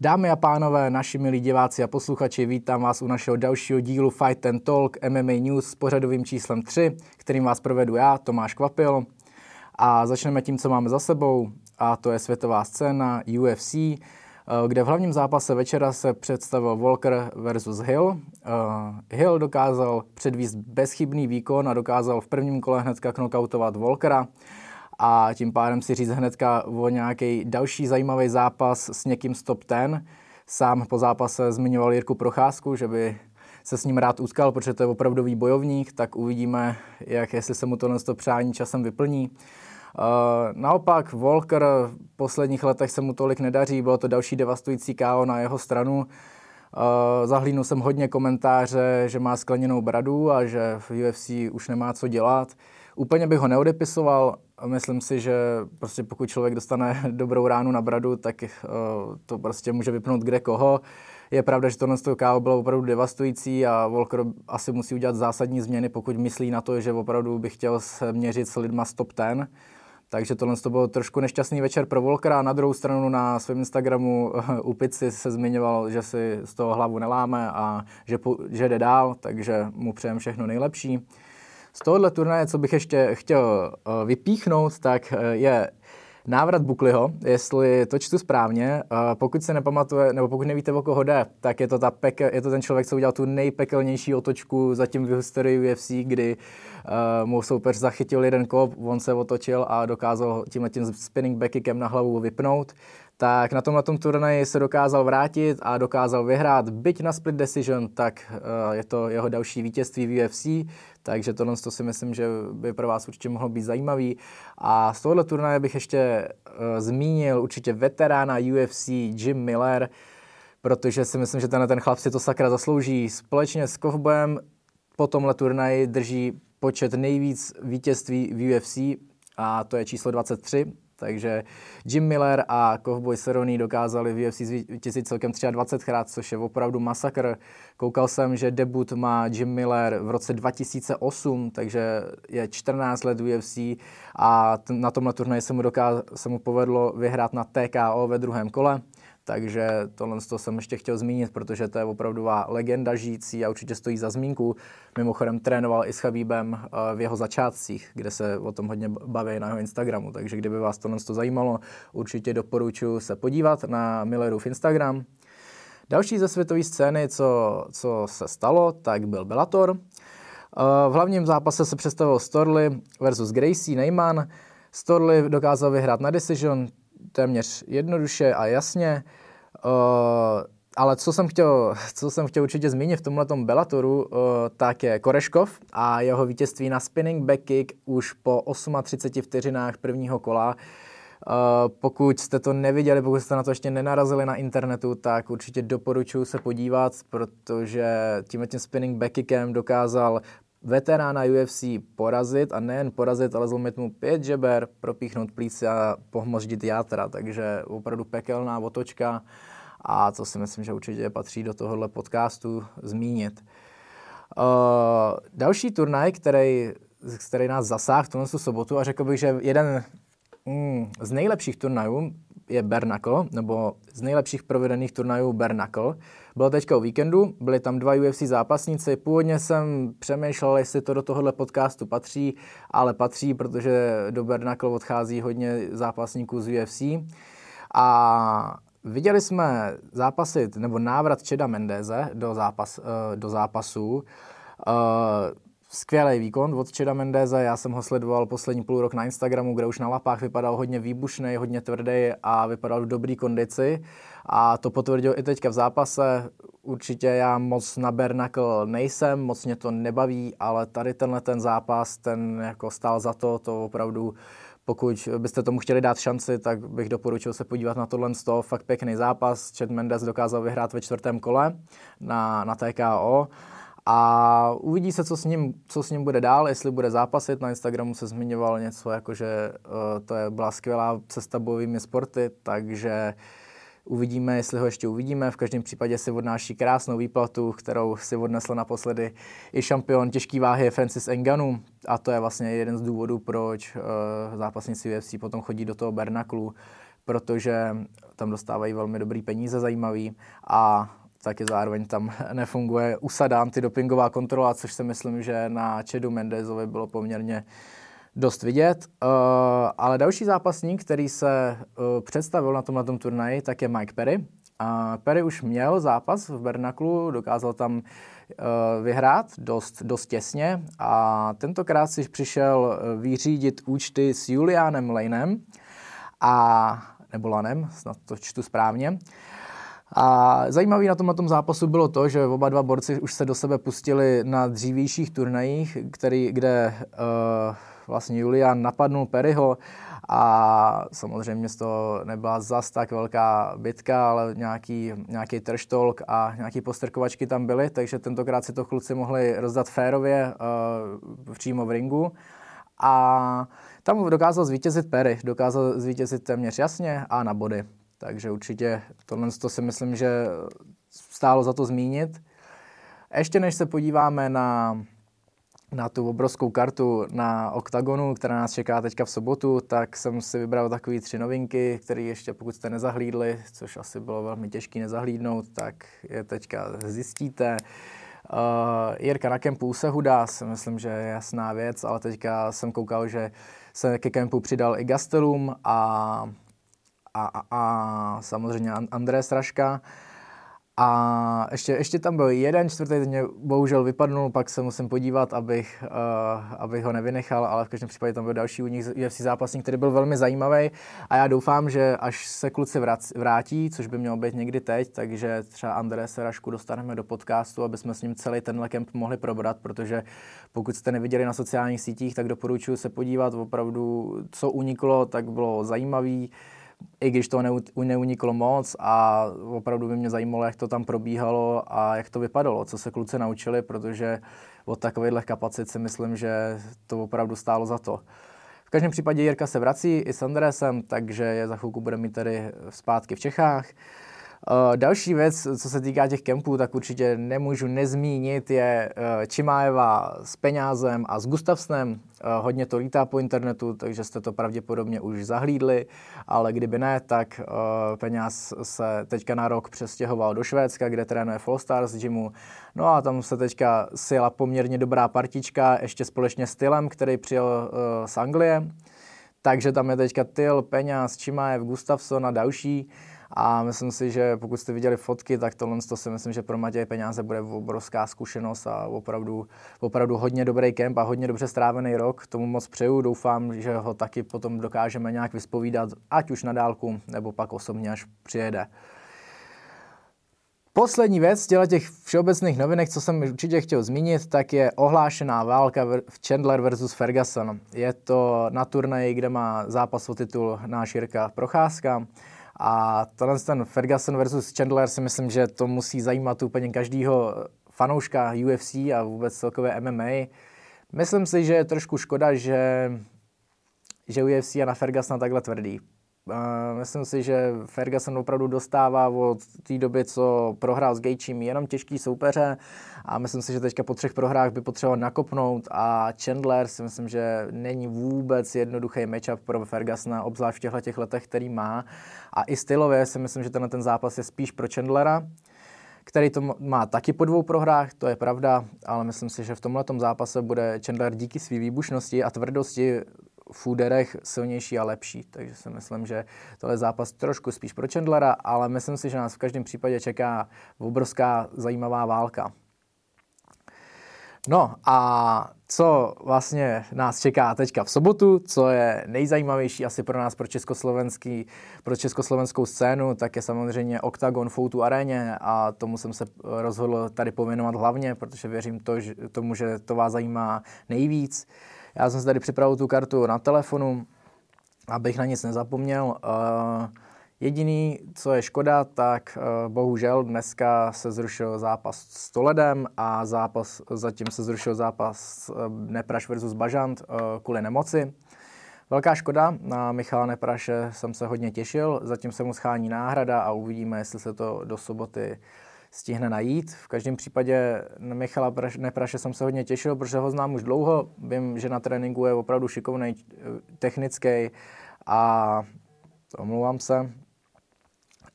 Dámy a pánové, naši milí diváci a posluchači, vítám vás u našeho dalšího dílu Fight and Talk MMA News s pořadovým číslem 3, kterým vás provedu já, Tomáš Kvapil. A začneme tím, co máme za sebou, a to je světová scéna UFC, eh, kde v hlavním zápase večera se představil Walker versus Hill. Eh, Hill dokázal předvíst bezchybný výkon a dokázal v prvním kole hnedka knockoutovat Walkera a tím pádem si říct hnedka o nějaký další zajímavý zápas s někým z top 10. Sám po zápase zmiňoval Jirku Procházku, že by se s ním rád utkal, protože to je opravdový bojovník, tak uvidíme, jak jestli se mu tohle přání časem vyplní. Uh, naopak Volker v posledních letech se mu tolik nedaří, bylo to další devastující KO na jeho stranu. Uh, zahlídnul jsem hodně komentáře, že má skleněnou bradu a že v UFC už nemá co dělat. Úplně bych ho neodepisoval, myslím si, že prostě pokud člověk dostane dobrou ránu na bradu, tak uh, to prostě může vypnout kde koho. Je pravda, že tohle KO bylo opravdu devastující a Volker asi musí udělat zásadní změny, pokud myslí na to, že opravdu by chtěl se měřit s lidma z top 10. Takže tohle to byl trošku nešťastný večer pro Volkera. Na druhou stranu na svém Instagramu u Pici se zmiňoval, že si z toho hlavu neláme a že, že jde dál, takže mu přejem všechno nejlepší. Z tohohle turnaje, co bych ještě chtěl uh, vypíchnout, tak uh, je návrat Bukliho, jestli to čtu správně. Uh, pokud se nepamatuje, nebo pokud nevíte, o koho jde, tak je to, ta pekel, je to ten člověk, co udělal tu nejpekelnější otočku zatím v historii UFC, kdy mu soupeř zachytil jeden kop, on se otočil a dokázal tímhle tím spinning backkickem na hlavu vypnout tak na tomhle turnaji se dokázal vrátit a dokázal vyhrát. Byť na split decision, tak uh, je to jeho další vítězství v UFC, takže tohle to si myslím, že by pro vás určitě mohlo být zajímavý. A z tohohle turnaje bych ještě uh, zmínil určitě veterána UFC Jim Miller, protože si myslím, že tenhle ten chlap si to sakra zaslouží. Společně s Kovbojem po tomhle turnaji drží počet nejvíc vítězství v UFC a to je číslo 23 takže Jim Miller a Cowboy Cerrone dokázali v UFC zvítězit celkem 23krát, což je opravdu masakr. Koukal jsem, že debut má Jim Miller v roce 2008, takže je 14 let UFC a na tomhle turnaji se mu, dokáz- se mu povedlo vyhrát na TKO ve druhém kole. Takže tohle to jsem ještě chtěl zmínit, protože to je opravdová legenda žijící a určitě stojí za zmínku. Mimochodem trénoval i s Chabíbem eh, v jeho začátcích, kde se o tom hodně baví na jeho Instagramu. Takže kdyby vás tohle to zajímalo, určitě doporučuji se podívat na Millerův Instagram. Další ze světové scény, co, co se stalo, tak byl Bellator. Eh, v hlavním zápase se představil Storley versus Gracie Neyman. Storley dokázal vyhrát na decision, téměř jednoduše a jasně. Uh, ale co jsem, chtěl, co jsem chtěl určitě zmínit v tomhle Bellatoru, uh, tak je Koreškov a jeho vítězství na spinning back kick už po 38 vteřinách prvního kola. Uh, pokud jste to neviděli, pokud jste na to ještě nenarazili na internetu, tak určitě doporučuji se podívat, protože tím tím spinning back kickem dokázal veterána UFC porazit a nejen porazit, ale zlomit mu pět žeber, propíchnout plíce a pohmoždit játra, takže opravdu pekelná otočka a to si myslím, že určitě patří do tohohle podcastu zmínit. Uh, další turnaj, který, který nás zasáhl v sobotu a řekl bych, že jeden mm, z nejlepších turnajů je Bernacle, nebo z nejlepších provedených turnajů Bernacle. Bylo teďka o víkendu, byli tam dva UFC zápasníci. Původně jsem přemýšlel, jestli to do tohohle podcastu patří, ale patří, protože do Bernacle odchází hodně zápasníků z UFC. A viděli jsme zápasit, nebo návrat Čeda Mendeze do, zápas, eh, do zápasu. Skvělý výkon od Čeda Mendeze. Já jsem ho sledoval poslední půl rok na Instagramu, kde už na lapách vypadal hodně výbušný, hodně tvrdý a vypadal v dobrý kondici. A to potvrdil i teďka v zápase. Určitě já moc na Bernakl nejsem, moc mě to nebaví, ale tady tenhle ten zápas, ten jako stál za to, to opravdu pokud byste tomu chtěli dát šanci, tak bych doporučil se podívat na tohle toho fakt pěkný zápas. Chad Mendes dokázal vyhrát ve čtvrtém kole na, na TKO a uvidí se, co s, ním, co s ním bude dál, jestli bude zápasit. Na Instagramu se zmiňoval něco jako, že uh, to je, byla skvělá cesta bojovými sporty, takže uvidíme, jestli ho ještě uvidíme. V každém případě si odnáší krásnou výplatu, kterou si odnesl naposledy i šampion těžké váhy Francis Enganu. A to je vlastně jeden z důvodů, proč uh, zápasníci UFC potom chodí do toho Bernaklu protože tam dostávají velmi dobrý peníze, zajímavý a taky zároveň tam nefunguje USADA antidopingová kontrola, což si myslím, že na Čedu Mendezovi bylo poměrně dost vidět. Uh, ale další zápasník, který se uh, představil na tomhle turnaji, tak je Mike Perry. Uh, Perry už měl zápas v Bernaklu, dokázal tam uh, vyhrát dost, dost těsně a tentokrát si přišel vyřídit účty s Julianem Lanem a nebo Lanem, snad to čtu správně. A zajímavý na tomhle tom zápasu bylo to, že oba dva borci už se do sebe pustili na dřívějších turnajích, který, kde uh, vlastně Julian napadnul Perryho a samozřejmě toho nebyla zas tak velká bitka, ale nějaký, nějaký trštolk a nějaký postrkovačky tam byly, takže tentokrát si to kluci mohli rozdat férově uh, přímo v ringu. A tam dokázal zvítězit Perry, dokázal zvítězit téměř jasně a na body. Takže určitě tohle to si myslím, že stálo za to zmínit. Ještě než se podíváme na, na tu obrovskou kartu na OKTAGONu, která nás čeká teďka v sobotu, tak jsem si vybral takové tři novinky, které ještě pokud jste nezahlídli, což asi bylo velmi těžké nezahlídnout, tak je teďka zjistíte. Uh, Jirka na kempu se hudá, si myslím, že je jasná věc, ale teďka jsem koukal, že se ke kempu přidal i Gastelum a a, a, a samozřejmě André Straška. A ještě, ještě tam byl jeden čtvrtý, ten mě bohužel vypadnul, pak se musím podívat, abych, uh, abych ho nevynechal, ale v každém případě tam byl další u nich UFC zápasník, který byl velmi zajímavý. A já doufám, že až se kluci vrátí, což by mělo být někdy teď, takže třeba André Serašku dostaneme do podcastu, aby jsme s ním celý tenhle kemp mohli probrat, protože pokud jste neviděli na sociálních sítích, tak doporučuji se podívat. Opravdu, co uniklo, tak bylo zajímavý i když to neuniklo moc a opravdu by mě zajímalo, jak to tam probíhalo a jak to vypadalo, co se kluci naučili, protože od takovýchhle kapacit si myslím, že to opravdu stálo za to. V každém případě Jirka se vrací i s Andresem, takže je za chvilku bude mít tady zpátky v Čechách. Uh, další věc, co se týká těch kempů, tak určitě nemůžu nezmínit, je uh, Čimájeva s Peňázem a s Gustavsnem. Uh, hodně to lítá po internetu, takže jste to pravděpodobně už zahlídli, ale kdyby ne, tak Peňáz se teďka na rok přestěhoval do Švédska, kde trénuje Full Stars Gymu. No a tam se teďka sjela poměrně dobrá partička, ještě společně s Tylem, který přijel z Anglie. Takže tam je teďka Tyl, Peňáz, Čimájev, Gustafsson a další. A myslím si, že pokud jste viděli fotky, tak tohle to si myslím, že pro Matěje peníze bude obrovská zkušenost a opravdu, opravdu hodně dobrý kemp a hodně dobře strávený rok. Tomu moc přeju. Doufám, že ho taky potom dokážeme nějak vyspovídat, ať už na dálku, nebo pak osobně, až přijede. Poslední věc z těch všeobecných novinek, co jsem určitě chtěl zmínit, tak je ohlášená válka v Chandler versus Ferguson. Je to na turnaji, kde má zápas o titul náš Jirka Procházka. A tenhle ten Ferguson versus Chandler si myslím, že to musí zajímat úplně každýho fanouška UFC a vůbec celkové MMA. Myslím si, že je trošku škoda, že, že UFC je na Fergusona takhle tvrdý. Myslím si, že Ferguson opravdu dostává od té doby, co prohrál s Gejčím, jenom těžký soupeře a myslím si, že teďka po třech prohrách by potřeboval nakopnout a Chandler si myslím, že není vůbec jednoduchý matchup pro Fergusona, obzvlášť v těchto těch letech, který má. A i stylově si myslím, že tenhle ten zápas je spíš pro Chandlera, který to má taky po dvou prohrách, to je pravda, ale myslím si, že v tomhle zápase bude Chandler díky své výbušnosti a tvrdosti v úderech silnější a lepší. Takže si myslím, že to je zápas trošku spíš pro Chandlera, ale myslím si, že nás v každém případě čeká obrovská zajímavá válka. No a co vlastně nás čeká teďka v sobotu, co je nejzajímavější asi pro nás, pro, československý, pro československou scénu, tak je samozřejmě Octagon Foutu aréně a tomu jsem se rozhodl tady pověnovat hlavně, protože věřím to, že, tomu, že to vás zajímá nejvíc. Já jsem si tady připravil tu kartu na telefonu, abych na nic nezapomněl. Uh, Jediný, co je škoda, tak uh, bohužel dneska se zrušil zápas s Toledem a zápas, zatím se zrušil zápas uh, Nepraš versus Bažant kvůli nemoci. Velká škoda, na Michala Nepraše jsem se hodně těšil, zatím se mu schání náhrada a uvidíme, jestli se to do soboty stihne najít. V každém případě na Michala Nepraše jsem se hodně těšil, protože ho znám už dlouho. Vím, že na tréninku je opravdu šikovný, technický a omlouvám se.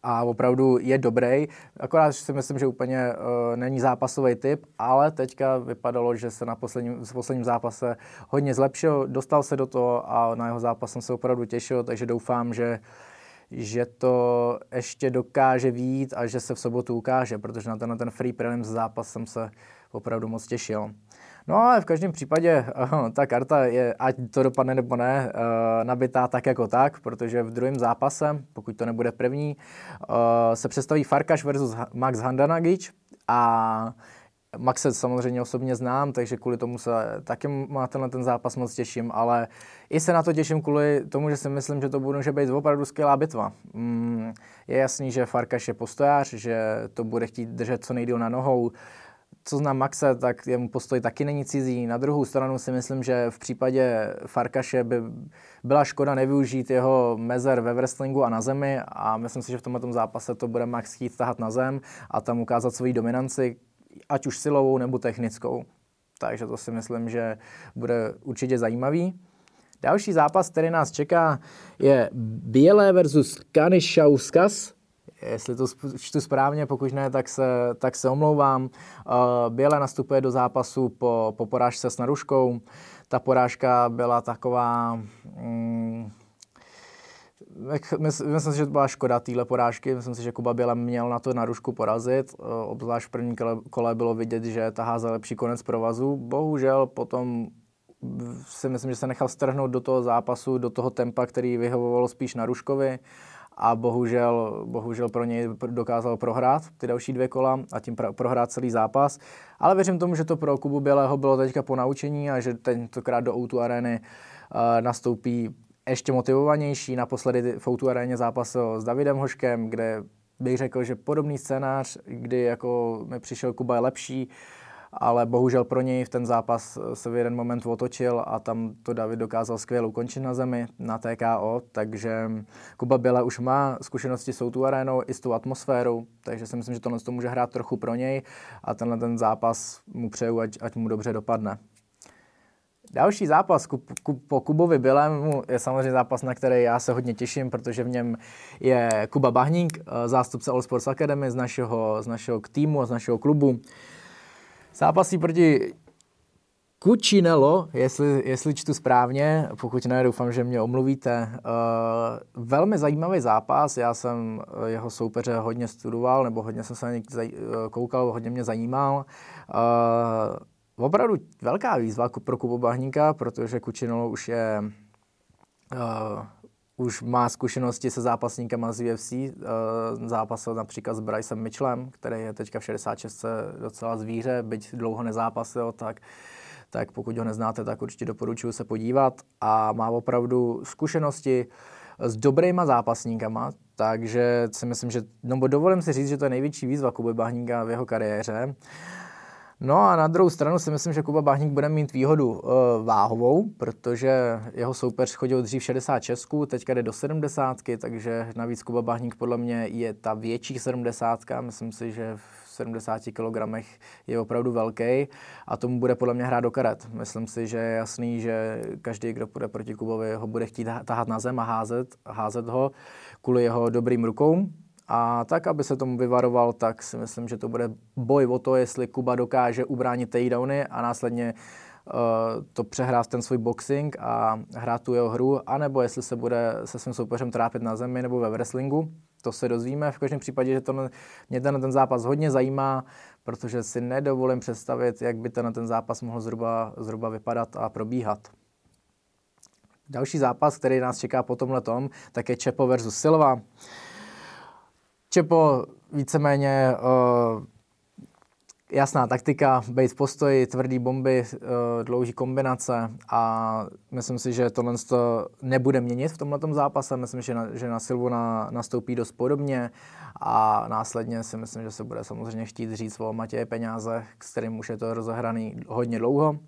A opravdu je dobrý, akorát si myslím, že úplně uh, není zápasový typ, ale teďka vypadalo, že se na posledním, v posledním zápase hodně zlepšil, dostal se do toho a na jeho zápas jsem se opravdu těšil, takže doufám, že že to ještě dokáže vít a že se v sobotu ukáže, protože na ten, ten free prelims zápas jsem se opravdu moc těšil. No ale v každém případě ta karta je, ať to dopadne nebo ne, eh, nabitá tak jako tak, protože v druhém zápase, pokud to nebude první, eh, se představí Farkaš versus Max Handanagic a Maxe samozřejmě osobně znám, takže kvůli tomu se taky na tenhle ten zápas moc těším, ale i se na to těším kvůli tomu, že si myslím, že to bude být opravdu skvělá bitva. Mm, je jasný, že Farkaš je postojář, že to bude chtít držet co nejdíl na nohou, co znám Maxe, tak jemu postoj taky není cizí. Na druhou stranu si myslím, že v případě Farkaše by byla škoda nevyužít jeho mezer ve wrestlingu a na zemi a myslím si, že v tomto zápase to bude Max chtít tahat na zem a tam ukázat svoji dominanci, ať už silovou nebo technickou. Takže to si myslím, že bude určitě zajímavý. Další zápas, který nás čeká, je Bielé versus Kanišauskas jestli to čtu správně, pokud ne, tak se, tak se omlouvám. Uh, Běle nastupuje do zápasu po, po porážce s Naruškou. Ta porážka byla taková... Mm, myslím si, že to byla škoda téhle porážky. Myslím si, že Kuba Běla měl na to Narušku porazit. Uh, obzvlášť v prvním kole bylo vidět, že tahá za lepší konec provazu. Bohužel potom si myslím, že se nechal strhnout do toho zápasu, do toho tempa, který vyhovovalo spíš Naruškovi a bohužel, bohužel pro něj dokázal prohrát ty další dvě kola a tím prohrát celý zápas. Ale věřím tomu, že to pro Kubu Bělého bylo teďka po naučení a že tentokrát do Outu areny uh, nastoupí ještě motivovanější. Naposledy v Outu aréně zápasil s Davidem Hoškem, kde bych řekl, že podobný scénář, kdy jako mi přišel Kuba je lepší, ale bohužel pro něj v ten zápas se v jeden moment otočil a tam to David dokázal skvěle ukončit na zemi, na TKO, takže Kuba Běla už má zkušenosti s tou arénou i s tou atmosférou, takže si myslím, že tohle to může hrát trochu pro něj a tenhle ten zápas mu přeju, ať, ať mu dobře dopadne. Další zápas ku, ku, po Kubovi Bilému je samozřejmě zápas, na který já se hodně těším, protože v něm je Kuba Bahník, zástupce All Sports Academy z našeho, z našeho týmu a z našeho klubu. Zápasí proti Cucinello, jestli, jestli čtu správně, pokud ne, doufám, že mě omluvíte. Uh, velmi zajímavý zápas, já jsem eh, jeho soupeře hodně studoval, nebo hodně jsem se na něj eh, koukal, hodně mě zajímal. Opravdu velká výzva pro Kubu Bahníka, protože Cucinello už je uh, už má zkušenosti se zápasníkama z UFC, uh, zápasil například s Brycem Mitchellem, který je teďka v 66 docela zvíře, byť dlouho nezápasil, tak tak pokud ho neznáte, tak určitě doporučuji se podívat a má opravdu zkušenosti s dobrýma zápasníkama, takže si myslím, že, no dovolím si říct, že to je největší výzva Kuby Bahníka v jeho kariéře. Uh, No a na druhou stranu si myslím, že Kuba Bahník bude mít výhodu uh, váhovou, protože jeho soupeř chodil dřív 66, teďka jde do 70, takže navíc Kuba Bahník podle mě je ta větší 70, myslím si, že v 70 kg je opravdu velký a tomu bude podle mě hrát do karet. Myslím si, že je jasný, že každý, kdo půjde proti Kubovi, ho bude chtít tahat na zem a házet, házet ho kvůli jeho dobrým rukou, a tak, aby se tomu vyvaroval, tak si myslím, že to bude boj o to, jestli Kuba dokáže ubránit takedowny a následně uh, to přehrát ten svůj boxing a hrát tu jeho hru, anebo jestli se bude se svým soupeřem trápit na zemi nebo ve wrestlingu. To se dozvíme. V každém případě, že to mě ten, ten zápas hodně zajímá, protože si nedovolím představit, jak by ten, ten zápas mohl zhruba, zhruba vypadat a probíhat. Další zápas, který nás čeká po tomhle tom, tak je Čepo versus Silva. Čepo víceméně uh, jasná taktika, být v postoji, tvrdý bomby, uh, dlouhý kombinace a myslím si, že tohle to nebude měnit v tomto zápase. Myslím, že na, že na Silvu na, nastoupí dost podobně a následně si myslím, že se bude samozřejmě chtít říct o Matěje peněze, s kterým už je to rozehraný hodně dlouho.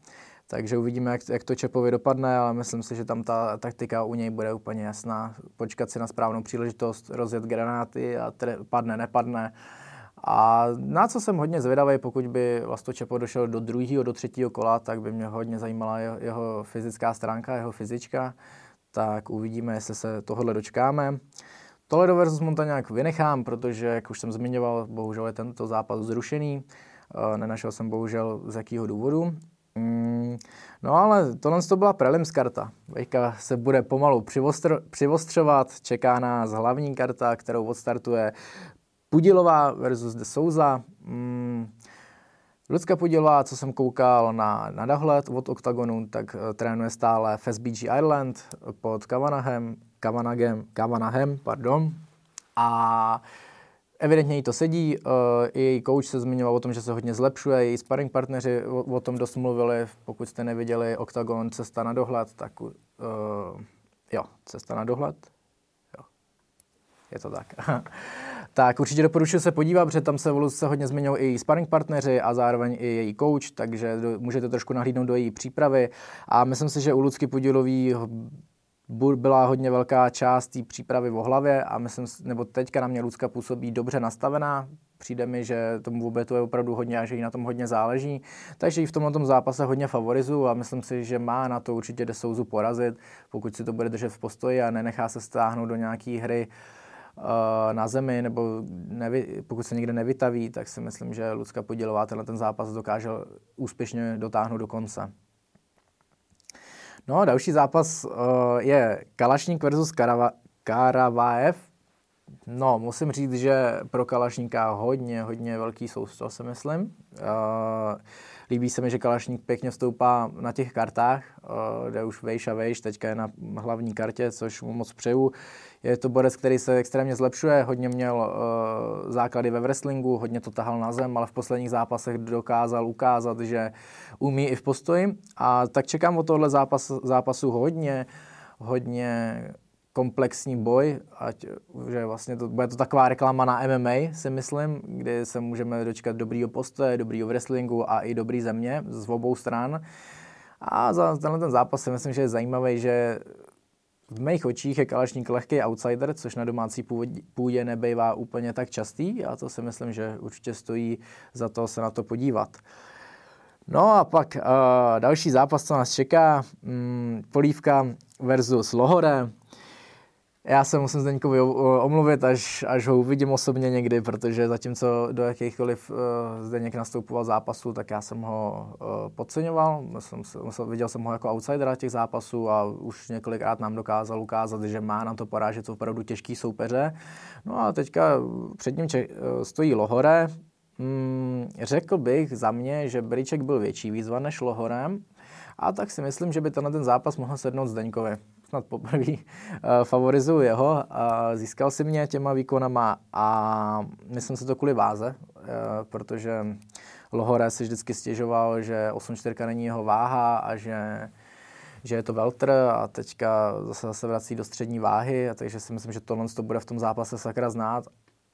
Takže uvidíme, jak, jak to Čepovi dopadne, ale myslím si, že tam ta taktika u něj bude úplně jasná. Počkat si na správnou příležitost, rozjet granáty a tre, padne, nepadne. A na co jsem hodně zvědavý, pokud by Vlasto Čepo došel do druhého, do třetího kola, tak by mě hodně zajímala jeho, jeho fyzická stránka, jeho fyzička. tak uvidíme, jestli se tohle dočkáme. Toledo versus Montaňák vynechám, protože, jak už jsem zmiňoval, bohužel je tento zápas zrušený. Eh, nenašel jsem bohužel z jakého důvodu. No ale tohle to byla prelims karta. Vejka se bude pomalu přivostr, přivostřovat, čeká nás hlavní karta, kterou odstartuje Pudilová versus De Souza. Mm, Lucka Pudilová, co jsem koukal na, na dohled od OKTAGONu, tak uh, trénuje stále v SBG Ireland pod Kavanahem, Kavanagem, Kavanahem, pardon. A evidentně jí to sedí. I její coach se zmiňoval o tom, že se hodně zlepšuje. Její sparring partneři o, tom dost mluvili. Pokud jste neviděli OKTAGON Cesta na dohled, tak uh, jo, Cesta na dohled. Jo, je to tak. tak určitě doporučuji se podívat, protože tam se v se hodně zmiňují i její sparring partneři a zároveň i její coach, takže do, můžete trošku nahlídnout do její přípravy. A myslím si, že u Lucky Podilový byla hodně velká část té přípravy v hlavě a myslím, nebo teďka na mě Lucka působí dobře nastavená, přijde mi, že tomu vůbec to je opravdu hodně a že jí na tom hodně záleží. Takže ji v tomhle tom zápase hodně favorizu a myslím si, že má na to určitě De Souzu porazit, pokud si to bude držet v postoji a nenechá se stáhnout do nějaké hry uh, na zemi, nebo nevy, pokud se někde nevytaví, tak si myslím, že Lucka Podílová tenhle ten zápas dokáže úspěšně dotáhnout do konce. No, další zápas uh, je Kalašník versus Karava, Karavaev. No, musím říct, že pro Kalašníka hodně, hodně velký sousto, si myslím. Uh, líbí se mi, že Kalašník pěkně vstoupá na těch kartách, uh, jde už vejš a vejš, teďka je na hlavní kartě, což mu moc přeju. Je to borec, který se extrémně zlepšuje, hodně měl uh, základy ve wrestlingu, hodně to tahal na zem, ale v posledních zápasech dokázal ukázat, že umí i v postoji. A tak čekám od tohle zápas, zápasu hodně, hodně komplexní boj, ať že vlastně to, bude to taková reklama na MMA, si myslím, kdy se můžeme dočkat dobrýho postoje, dobrýho wrestlingu a i dobrý země z obou stran. A za tenhle ten zápas si myslím, že je zajímavý, že v mých očích je Kalašník lehký outsider, což na domácí půdě nebejvá úplně tak častý a to si myslím, že určitě stojí za to se na to podívat. No a pak uh, další zápas, co nás čeká, um, Polívka versus Lohore. Já se musím Zdeňkovi omluvit, až, až ho uvidím osobně někdy, protože zatímco do jakýchkoliv uh, Zdeněk nastoupoval zápasu, tak já jsem ho uh, podceňoval. Jsem, jsem, viděl jsem ho jako outsidera těch zápasů a už několikrát nám dokázal ukázat, že má na to porážet opravdu těžký soupeře. No a teďka před ním če- uh, stojí Lohore. Hmm, řekl bych za mě, že Briček byl větší výzva než Lohorem, a tak si myslím, že by tenhle ten zápas mohl sednout Zdeňkovi snad poprvé uh, favorizuju jeho. Uh, získal si mě těma výkonama a myslím si to kvůli váze, uh, protože Lohore si vždycky stěžoval, že 8-4 není jeho váha a že že je to Veltr a teďka zase, zase vrací do střední váhy, a takže si myslím, že tohle to bude v tom zápase sakra znát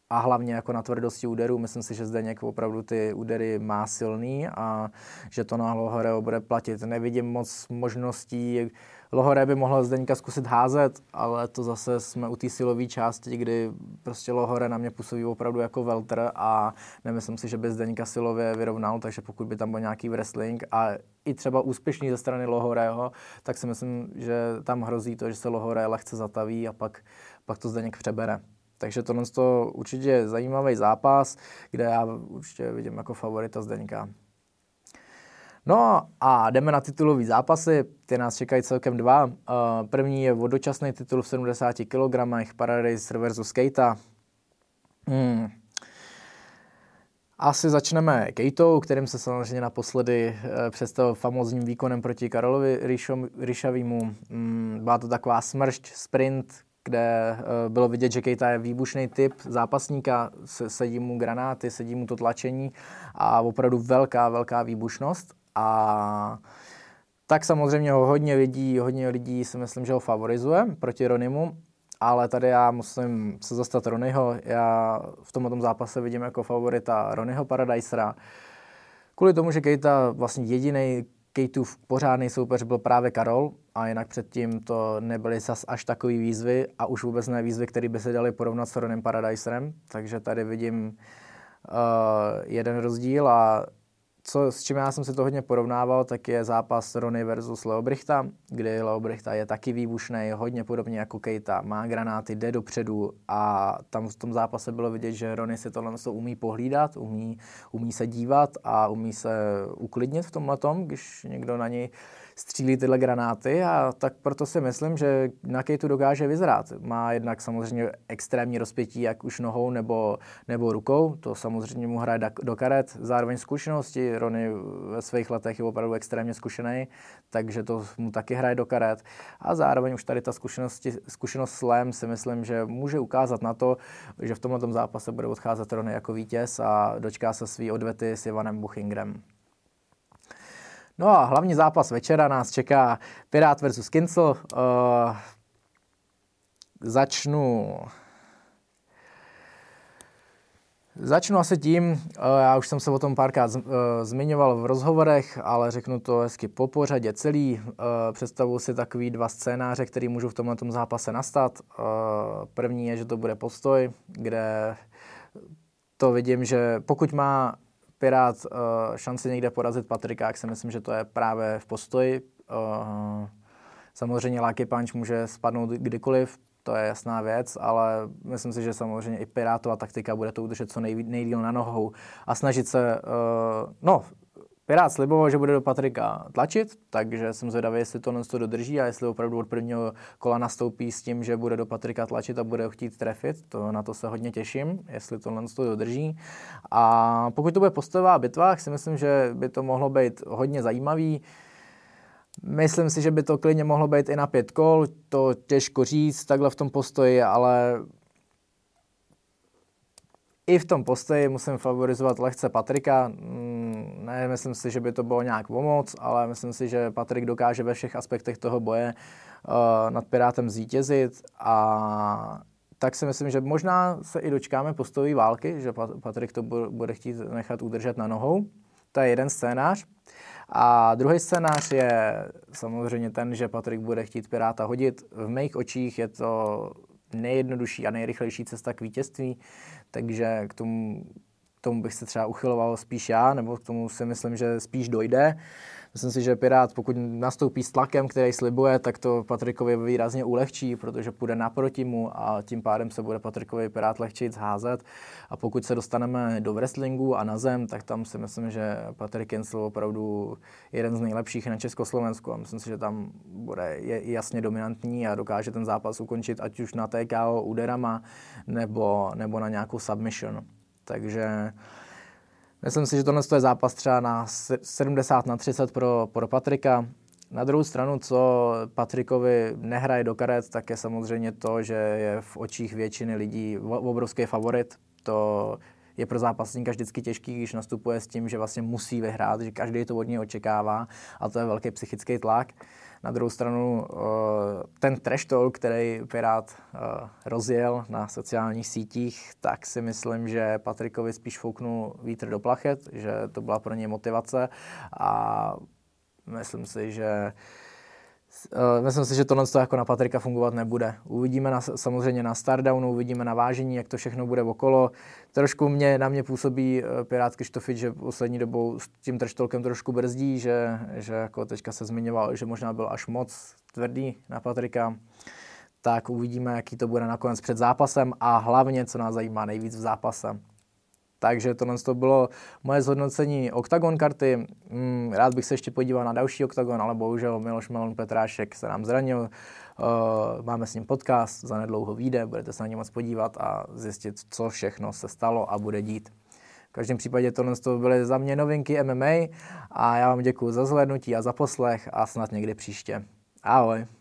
a hlavně jako na tvrdosti úderů. Myslím si, že Zdeněk opravdu ty údery má silný a že to na Lohore bude platit. Nevidím moc možností, Lohore by mohl Zdeňka zkusit házet, ale to zase jsme u té silové části, kdy prostě Lohore na mě působí opravdu jako veltr a nemyslím si, že by Zdeňka silově vyrovnal, takže pokud by tam byl nějaký wrestling a i třeba úspěšný ze strany Lohoreho, tak si myslím, že tam hrozí to, že se Lohore lehce zataví a pak, pak to Zdeněk přebere. Takže tohle je určitě zajímavý zápas, kde já určitě vidím jako favorita Zdeňka. No a jdeme na titulový zápasy, ty nás čekají celkem dva. Eh, první je vodočasný titul v 70 kg, Paradise versus Keita. Hmm. Asi začneme Kejtou, kterým se samozřejmě naposledy eh, představil famózním výkonem proti Karolovi Ryšavýmu. Hmm, byla to taková smršť, sprint, kde eh, bylo vidět, že Kejta je výbušný typ zápasníka, sedí mu granáty, sedí mu to tlačení a opravdu velká, velká výbušnost. A tak samozřejmě ho hodně lidí, hodně lidí si myslím, že ho favorizuje proti Ronimu, ale tady já musím se zastat Ronyho. Já v tomto zápase vidím jako favorita Ronyho Paradisera. Kvůli tomu, že Kejta vlastně jediný Kejtův pořádný soupeř byl právě Karol a jinak předtím to nebyly zas až takový výzvy a už vůbec ne výzvy, které by se daly porovnat s Ronem Paradiserem, takže tady vidím uh, jeden rozdíl a co, s čím já jsem se to hodně porovnával, tak je zápas Rony versus Leobrichta, kdy Leobrichta je taky výbušný, hodně podobně jako Kejta, má granáty, jde dopředu a tam v tom zápase bylo vidět, že Rony si tohle umí pohlídat, umí, umí se dívat a umí se uklidnit v tomhle tom, když někdo na něj střílí tyhle granáty a tak proto si myslím, že na Kejtu dokáže vyzrát. Má jednak samozřejmě extrémní rozpětí, jak už nohou nebo, nebo rukou, to samozřejmě mu hraje do karet, zároveň zkušenosti, Rony ve svých letech je opravdu extrémně zkušený, takže to mu taky hraje do karet a zároveň už tady ta zkušenosti, zkušenost s Lem si myslím, že může ukázat na to, že v tomhle zápase bude odcházet Rony jako vítěz a dočká se svý odvety s Ivanem Buchingrem. No a hlavní zápas večera nás čeká Pirát versus Kincel. Uh, začnu Začnu asi tím, eh, já už jsem se o tom párkrát eh, zmiňoval v rozhovorech, ale řeknu to hezky po pořadě celý. Představuji si takový dva scénáře, které můžou v tomhle zápase nastat. První je, že to bude postoj, kde to vidím, že pokud má Pirát uh, šanci někde porazit Patrika, jak si myslím, že to je právě v postoji. Uh, samozřejmě Lucky Punch může spadnout kdykoliv, to je jasná věc, ale myslím si, že samozřejmě i Pirátová taktika bude to udržet co nej, nejdíl na nohou a snažit se, uh, no, Pirát sliboval, že bude do Patrika tlačit, takže jsem zvědavý, jestli to to dodrží a jestli opravdu od prvního kola nastoupí s tím, že bude do Patrika tlačit a bude ho chtít trefit. To, na to se hodně těším, jestli to to dodrží. A pokud to bude postojová bitva, si myslím, že by to mohlo být hodně zajímavý. Myslím si, že by to klidně mohlo být i na pět kol, to těžko říct takhle v tom postoji, ale i v tom postoji musím favorizovat lehce Patrika. Mm, ne, myslím si, že by to bylo nějak pomoc, ale myslím si, že Patrik dokáže ve všech aspektech toho boje uh, nad Pirátem zvítězit a tak si myslím, že možná se i dočkáme postojové války, že Patrik to bude chtít nechat udržet na nohou. To je jeden scénář. A druhý scénář je samozřejmě ten, že Patrik bude chtít Piráta hodit. V mých očích je to nejjednodušší a nejrychlejší cesta k vítězství, takže k tomu, k tomu bych se třeba uchyloval spíš já, nebo k tomu si myslím, že spíš dojde. Myslím si, že Pirát, pokud nastoupí s tlakem, který slibuje, tak to Patrikovi výrazně ulehčí, protože půjde naproti mu a tím pádem se bude Patrikovi Pirát lehčit zházet. A pokud se dostaneme do wrestlingu a na zem, tak tam si myslím, že Patrik Jensl opravdu jeden z nejlepších na Československu a myslím si, že tam bude jasně dominantní a dokáže ten zápas ukončit ať už na TKO úderama nebo, nebo na nějakou submission. Takže Myslím si, že tohle je zápas třeba na 70 na 30 pro, pro Patrika. Na druhou stranu, co Patrikovi nehraje do karet, tak je samozřejmě to, že je v očích většiny lidí obrovský favorit. To je pro zápasníka vždycky těžký, když nastupuje s tím, že vlastně musí vyhrát, že každý to od něj očekává a to je velký psychický tlak. Na druhou stranu eh, ten trash talk, který Pirát eh, rozjel na sociálních sítích, tak si myslím, že Patrikovi spíš fouknul vítr do plachet, že to byla pro něj motivace a myslím si, že myslím si, že tohle jako na Patrika fungovat nebude. Uvidíme na, samozřejmě na Stardownu, uvidíme na vážení, jak to všechno bude okolo. Trošku mě, na mě působí uh, Pirát Krištofit, že poslední dobou s tím trštolkem trošku brzdí, že, že jako teďka se zmiňoval, že možná byl až moc tvrdý na Patrika. Tak uvidíme, jaký to bude nakonec před zápasem a hlavně, co nás zajímá nejvíc v zápase. Takže tohle to bylo moje zhodnocení OKTAGON karty. Mm, rád bych se ještě podíval na další OKTAGON, ale bohužel Miloš Melon Petrášek se nám zranil. Uh, máme s ním podcast, za nedlouho vyjde, budete se na něj moc podívat a zjistit, co všechno se stalo a bude dít. V každém případě tohle to byly za mě novinky MMA a já vám děkuji za zhlédnutí a za poslech a snad někdy příště. Ahoj.